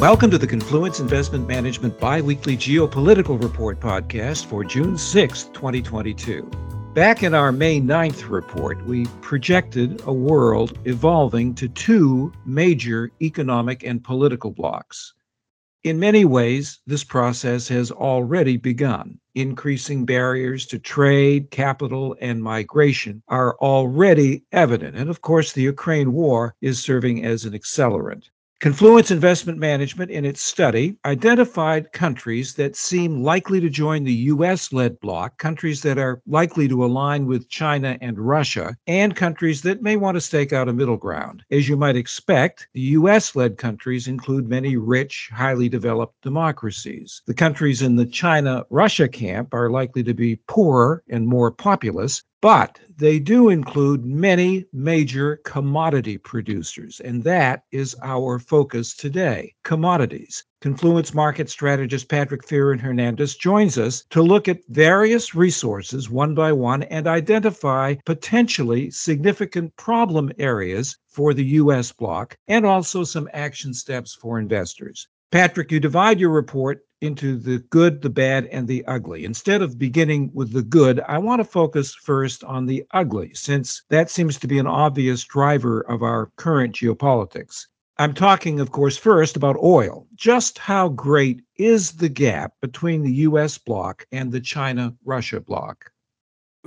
Welcome to the Confluence Investment Management Biweekly Geopolitical Report podcast for June 6, 2022. Back in our May 9th report, we projected a world evolving to two major economic and political blocs. In many ways, this process has already begun. Increasing barriers to trade, capital, and migration are already evident. And of course, the Ukraine war is serving as an accelerant. Confluence Investment Management, in its study, identified countries that seem likely to join the US led bloc, countries that are likely to align with China and Russia, and countries that may want to stake out a middle ground. As you might expect, the US led countries include many rich, highly developed democracies. The countries in the China Russia camp are likely to be poorer and more populous, but they do include many major commodity producers, and that is our focus today commodities. Confluence market strategist Patrick Fearington joins us to look at various resources one by one and identify potentially significant problem areas for the U.S. bloc and also some action steps for investors. Patrick, you divide your report into the good, the bad, and the ugly. Instead of beginning with the good, I want to focus first on the ugly, since that seems to be an obvious driver of our current geopolitics. I'm talking, of course, first about oil. Just how great is the gap between the US bloc and the China Russia bloc?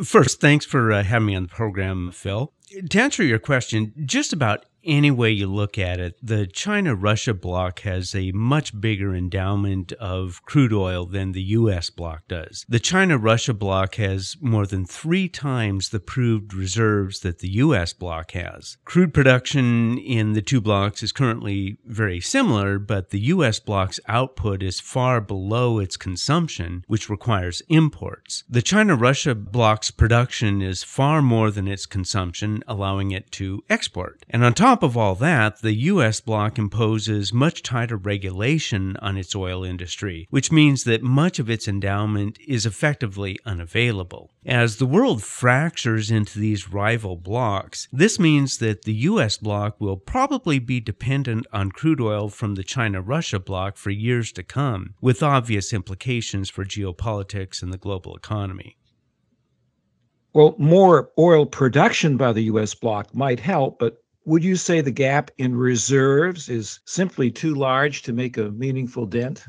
First, thanks for uh, having me on the program, Phil. To answer your question, just about any way you look at it, the China Russia bloc has a much bigger endowment of crude oil than the U.S. bloc does. The China Russia bloc has more than three times the proved reserves that the U.S. bloc has. Crude production in the two blocs is currently very similar, but the U.S. bloc's output is far below its consumption, which requires imports. The China Russia bloc's production is far more than its consumption, allowing it to export. And on top of all that, the U.S. bloc imposes much tighter regulation on its oil industry, which means that much of its endowment is effectively unavailable. As the world fractures into these rival blocs, this means that the U.S. bloc will probably be dependent on crude oil from the China Russia bloc for years to come, with obvious implications for geopolitics and the global economy. Well, more oil production by the U.S. bloc might help, but would you say the gap in reserves is simply too large to make a meaningful dent?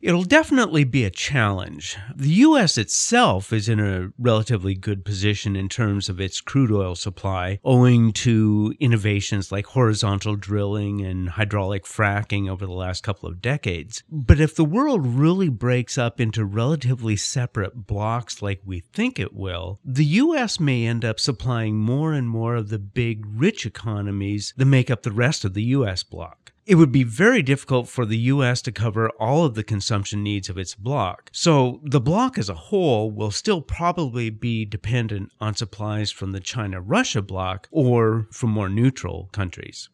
It'll definitely be a challenge. The U.S. itself is in a relatively good position in terms of its crude oil supply, owing to innovations like horizontal drilling and hydraulic fracking over the last couple of decades. But if the world really breaks up into relatively separate blocks like we think it will, the U.S. may end up supplying more and more of the big, rich economies that make up the rest of the U.S. bloc. It would be very difficult for the US to cover all of the consumption needs of its bloc. So the bloc as a whole will still probably be dependent on supplies from the China Russia bloc or from more neutral countries.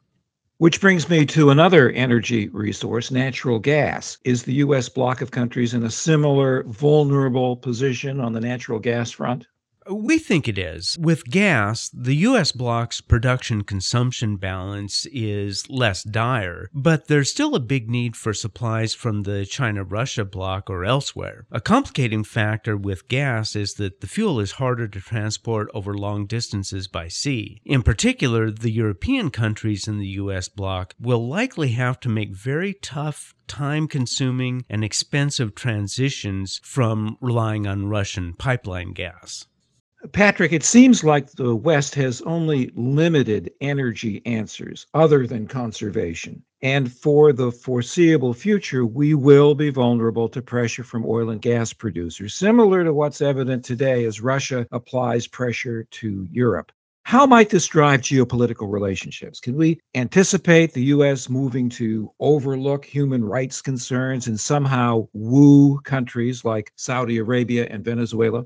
Which brings me to another energy resource, natural gas. Is the U.S. bloc of countries in a similar vulnerable position on the natural gas front? We think it is. With gas, the U.S. bloc's production consumption balance is less dire, but there's still a big need for supplies from the China Russia bloc or elsewhere. A complicating factor with gas is that the fuel is harder to transport over long distances by sea. In particular, the European countries in the U.S. bloc will likely have to make very tough time consuming and expensive transitions from relying on Russian pipeline gas. Patrick, it seems like the West has only limited energy answers other than conservation. And for the foreseeable future, we will be vulnerable to pressure from oil and gas producers, similar to what's evident today as Russia applies pressure to Europe. How might this drive geopolitical relationships? Can we anticipate the U.S. moving to overlook human rights concerns and somehow woo countries like Saudi Arabia and Venezuela?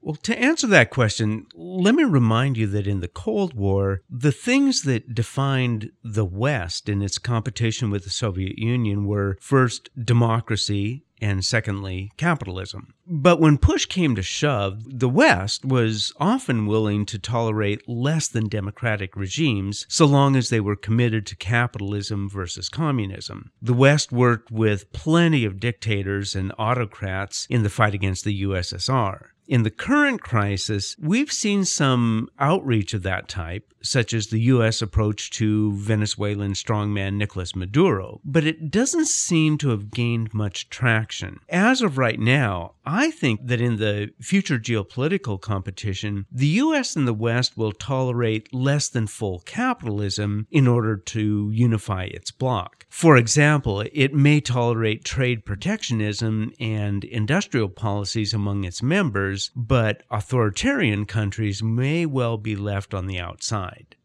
Well, to answer that question, let me remind you that in the Cold War, the things that defined the West in its competition with the Soviet Union were first, democracy and secondly, capitalism. But when push came to shove, the West was often willing to tolerate less than democratic regimes so long as they were committed to capitalism versus communism. The West worked with plenty of dictators and autocrats in the fight against the USSR. In the current crisis, we've seen some outreach of that type, such as the U.S. approach to Venezuelan strongman Nicolas Maduro, but it doesn't seem to have gained much traction. As of right now, I think that in the future geopolitical competition, the U.S. and the West will tolerate less than full capitalism in order to unify its bloc. For example, it may tolerate trade protectionism and industrial policies among its members, but authoritarian countries may well be left on the outside.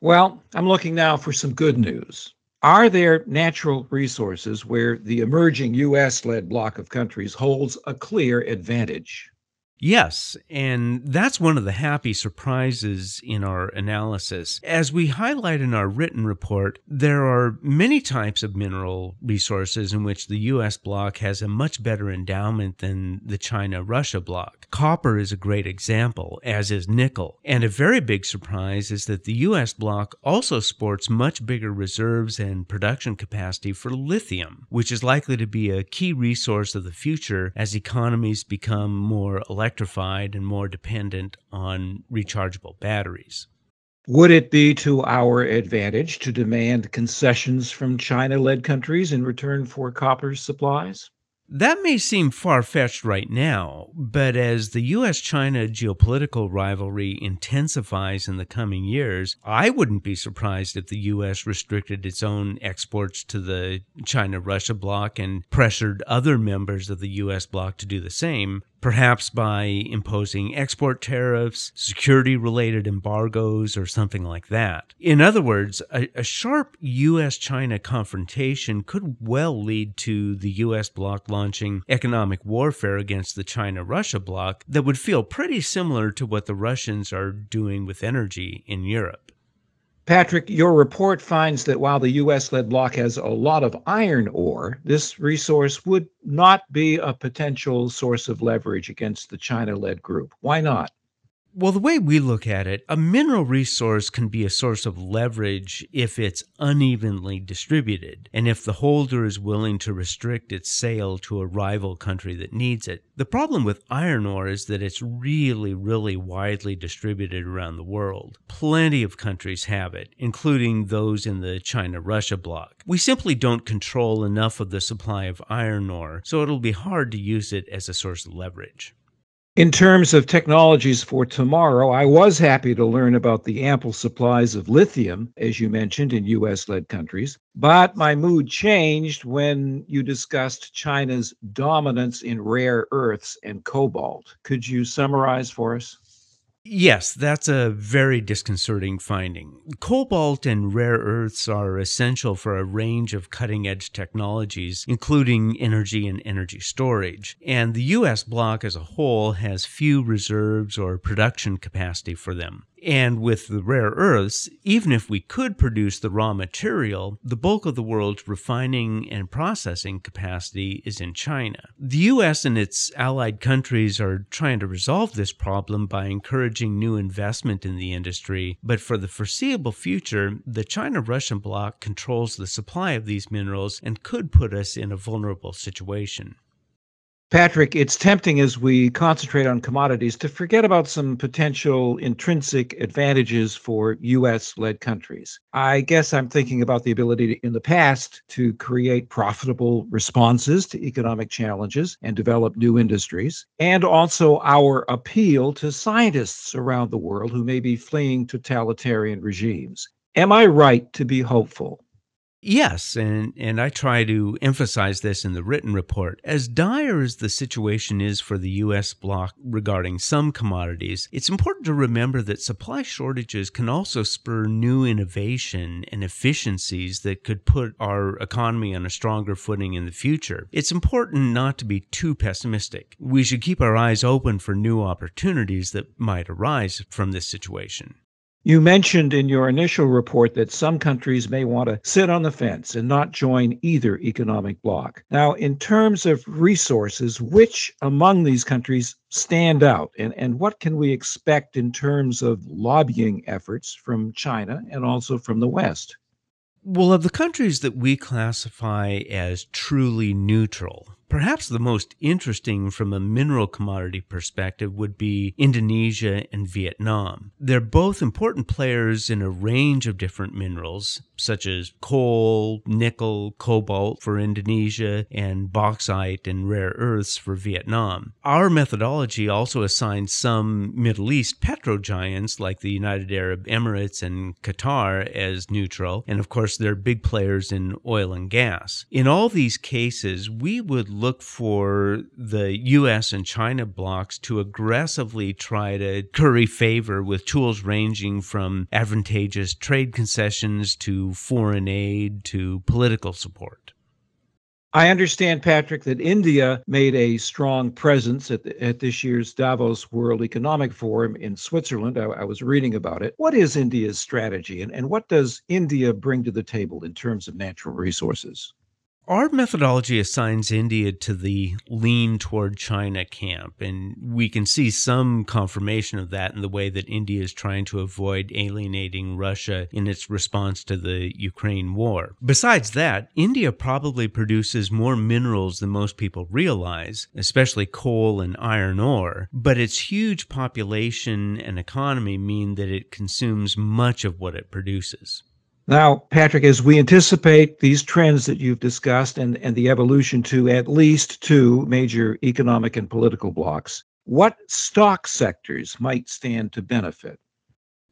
Well, I'm looking now for some good news. Are there natural resources where the emerging U.S. led bloc of countries holds a clear advantage? Yes, and that's one of the happy surprises in our analysis. As we highlight in our written report, there are many types of mineral resources in which the U.S. bloc has a much better endowment than the China Russia bloc. Copper is a great example, as is nickel. And a very big surprise is that the U.S. bloc also sports much bigger reserves and production capacity for lithium, which is likely to be a key resource of the future as economies become more electric electrified and more dependent on rechargeable batteries. Would it be to our advantage to demand concessions from China led countries in return for copper supplies? That may seem far fetched right now, but as the US China geopolitical rivalry intensifies in the coming years, I wouldn't be surprised if the US restricted its own exports to the China Russia bloc and pressured other members of the US bloc to do the same, perhaps by imposing export tariffs, security related embargoes, or something like that. In other words, a, a sharp US China confrontation could well lead to the US bloc launching economic warfare against the China Russia bloc that would feel pretty similar to what the Russians are doing with energy in Europe. Patrick, your report finds that while the U.S. led bloc has a lot of iron ore, this resource would not be a potential source of leverage against the China led group. Why not? Well, the way we look at it, a mineral resource can be a source of leverage if it's unevenly distributed and if the holder is willing to restrict its sale to a rival country that needs it. The problem with iron ore is that it's really, really widely distributed around the world. Plenty of countries have it, including those in the China Russia bloc. We simply don't control enough of the supply of iron ore, so it'll be hard to use it as a source of leverage. In terms of technologies for tomorrow, I was happy to learn about the ample supplies of lithium, as you mentioned, in US led countries. But my mood changed when you discussed China's dominance in rare earths and cobalt. Could you summarize for us? Yes, that's a very disconcerting finding. Cobalt and rare earths are essential for a range of cutting edge technologies, including energy and energy storage. And the US bloc as a whole has few reserves or production capacity for them. And with the rare earths, even if we could produce the raw material, the bulk of the world's refining and processing capacity is in China. The US and its allied countries are trying to resolve this problem by encouraging new investment in the industry, but for the foreseeable future, the China Russian bloc controls the supply of these minerals and could put us in a vulnerable situation. Patrick, it's tempting as we concentrate on commodities to forget about some potential intrinsic advantages for US led countries. I guess I'm thinking about the ability to, in the past to create profitable responses to economic challenges and develop new industries, and also our appeal to scientists around the world who may be fleeing totalitarian regimes. Am I right to be hopeful? Yes, and, and I try to emphasize this in the written report. As dire as the situation is for the U.S. bloc regarding some commodities, it's important to remember that supply shortages can also spur new innovation and efficiencies that could put our economy on a stronger footing in the future. It's important not to be too pessimistic. We should keep our eyes open for new opportunities that might arise from this situation. You mentioned in your initial report that some countries may want to sit on the fence and not join either economic bloc. Now, in terms of resources, which among these countries stand out? And, and what can we expect in terms of lobbying efforts from China and also from the West? Well, of the countries that we classify as truly neutral, Perhaps the most interesting from a mineral commodity perspective would be Indonesia and Vietnam. They're both important players in a range of different minerals, such as coal, nickel, cobalt for Indonesia, and bauxite and rare earths for Vietnam. Our methodology also assigns some Middle East petro giants like the United Arab Emirates and Qatar as neutral, and of course, they're big players in oil and gas. In all these cases, we would look for the US and China blocs to aggressively try to curry favor with tools ranging from advantageous trade concessions to foreign aid to political support. I understand, Patrick, that India made a strong presence at, the, at this year's Davos World Economic Forum in Switzerland. I, I, was reading about it. What is India's strategy, and, and what does India bring to the table in terms of natural resources? Our methodology assigns India to the lean toward China camp, and we can see some confirmation of that in the way that India is trying to avoid alienating Russia in its response to the Ukraine war. Besides that, India probably produces more minerals than most people realize, especially coal and iron ore, but its huge population and economy mean that it consumes much of what it produces. Now, Patrick, as we anticipate these trends that you've discussed and, and the evolution to at least two major economic and political blocks, what stock sectors might stand to benefit?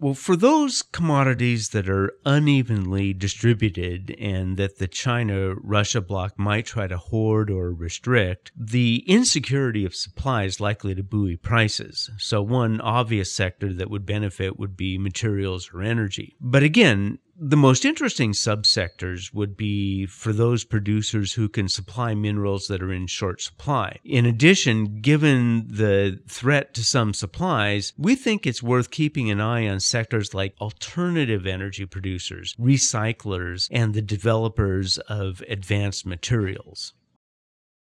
Well, for those commodities that are unevenly distributed and that the China Russia bloc might try to hoard or restrict, the insecurity of supply is likely to buoy prices. So, one obvious sector that would benefit would be materials or energy. But again, the most interesting subsectors would be for those producers who can supply minerals that are in short supply. In addition, given the threat to some supplies, we think it's worth keeping an eye on sectors like alternative energy producers, recyclers, and the developers of advanced materials.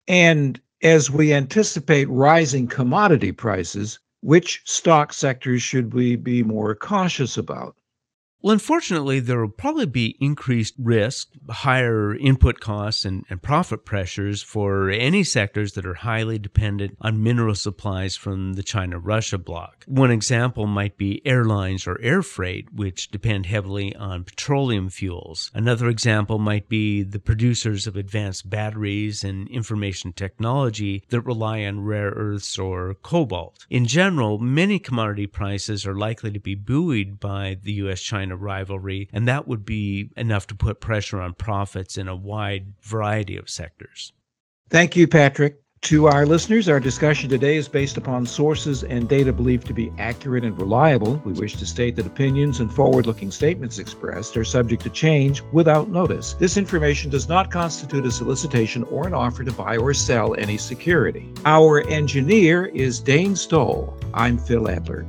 And as we anticipate rising commodity prices, which stock sectors should we be more cautious about? Well, unfortunately, there will probably be increased risk, higher input costs, and, and, profit pressures for any sectors that are highly dependent on mineral supplies from the China Russia bloc. One example might be airlines or air freight, which depend heavily on petroleum fuels. Another example might be the producers of advanced batteries and information technology that rely on rare earths or cobalt. In general, many commodity prices are likely to be buoyed by the U.S. China kind of rivalry, and that would be enough to put pressure on profits in a wide variety of sectors. Thank you, Patrick. To our listeners, our discussion today is based upon sources and data believed to be accurate and reliable. We wish to state that opinions and forward looking statements expressed are subject to change without notice. This information does not constitute a solicitation or an offer to buy or sell any security. Our engineer is Dane Stoll. I'm Phil Adler.